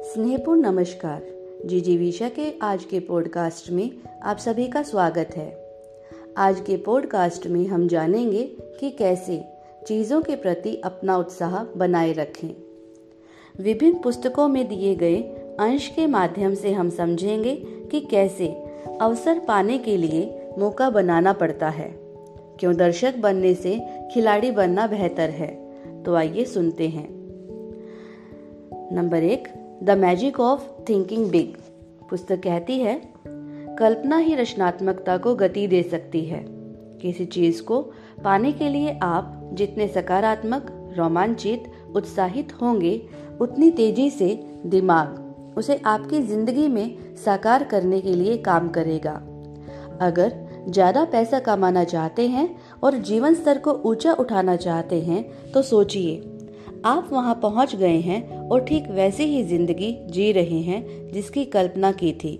स्नेहपूर्ण नमस्कार। जी जी विशा के आज के पॉडकास्ट में आप सभी का स्वागत है। आज के पॉडकास्ट में हम जानेंगे कि कैसे चीज़ों के प्रति अपना उत्साह बनाए रखें। विभिन्न पुस्तकों में दिए गए अंश के माध्यम से हम समझेंगे कि कैसे अवसर पाने के लिए मौका बनाना पड़ता है। क्यों दर्शक बनने से खिलाड़ी बनना बेहतर है? तो आइए सुनते हैं। नंबर एक the magic of thinking big पुस्तक कहती है, कल्पना ही रचनात्मकता को गति दे सकती है। किसी चीज़ को पाने के लिए आप जितने सकारात्मक, रोमांचित, उत्साहित होंगे, उतनी तेज़ी से दिमाग उसे आपकी ज़िंदगी में साकार करने के लिए काम करेगा। अगर ज़्यादा पैसा कमाना चाहते हैं और जीवन स्तर को ऊँचा उठाना चाहते हैं तो सोचिए, आप वहाँ पहुँच गए हैं और ठीक वैसी ही ज़िंदगी जी रहे हैं जिसकी कल्पना की थी।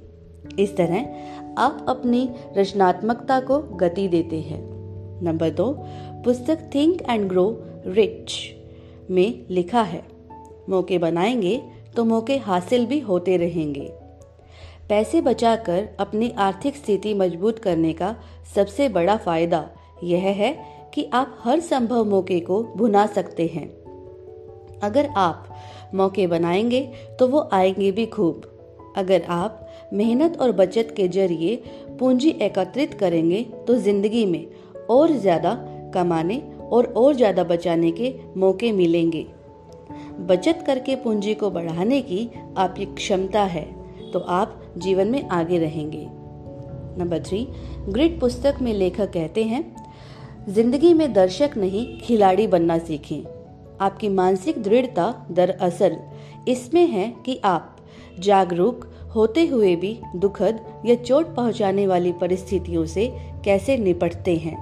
इस तरह आप अपनी रचनात्मकता को गति देते हैं। नंबर दो, पुस्तक थिंक एंड ग्रो रिच में लिखा है, मौके बनाएँगे तो मौके हासिल भी होते रहेंगे। पैसे बचाकर अपनी आर्थिक स्थिति मज़बूत करने का सबसे बड़ा फ़ायदा यह है कि आप हर संभव मौके को भुना सकते हैं। अगर आप मौके बनाएँगे तो वो आएँगे भी खूब। अगर आप मेहनत और बचत के ज़रिए पूंजी एकत्रित करेंगे तो ज़िंदगी में और ज़्यादा कमाने और और ज़्यादा बचाने के मौके मिलेंगे। बचत करके पूंजी को बढ़ाने की आपकी क्षमता है तो आप जीवन में आगे रहेंगे। नंबर थ्री, ग्रिड पुस्तक में लेखक कहते हैं, ज़िंदगी में दर्शक नहीं, खिलाड़ी बनना सीखें। आपकी मानसिक दृढ़ता दरअसल इसमें है कि आप जागरूक होते हुए भी दुखद या चोट पहुँचाने वाली परिस्थितियों से कैसे निपटते हैं?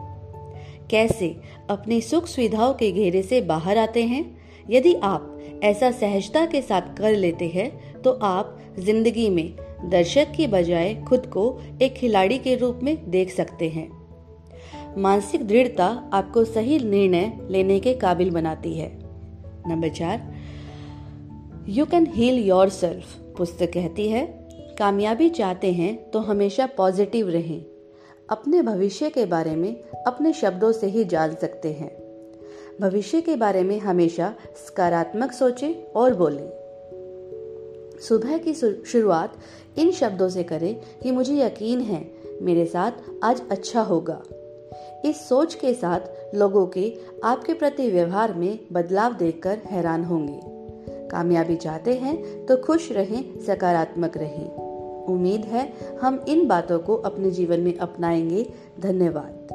कैसे अपनी सुख सुविधाओं के घेरे से बाहर आते हैं? यदि आप ऐसा सहजता के साथ कर लेते हैं तो आप ज़िंदगी में दर्शक की बजाय खुद को एक खिलाड़ी के रूप में देख सकते हैं। मानसिक दृढ़ता आपको सही निर्णय लेने के काबिल बनाती है। नंबर चार you can heal yourself पुस्तक कहती है। कामयाबी चाहते हैं तो हमेशा पॉजिटिव रहें। अपने भविष्य के बारे में अपने शब्दों से ही जान सकते हैं। भविष्य के बारे में हमेशा सकारात्मक सोचें और बोलें। सुबह की शुरुआत इन शब्दों से करें कि मुझे यकीन है मेरे साथ आज अच्छा होगा। इस सोच के साथ लोगों के आपके प्रति व्यवहार में बदलाव देखकर हैरान होंगे। कामयाबी चाहते हैं तो खुश रहें, सकारात्मक रहें। उम्मीद है हम इन बातों को अपने जीवन में अपनाएँगे। धन्यवाद।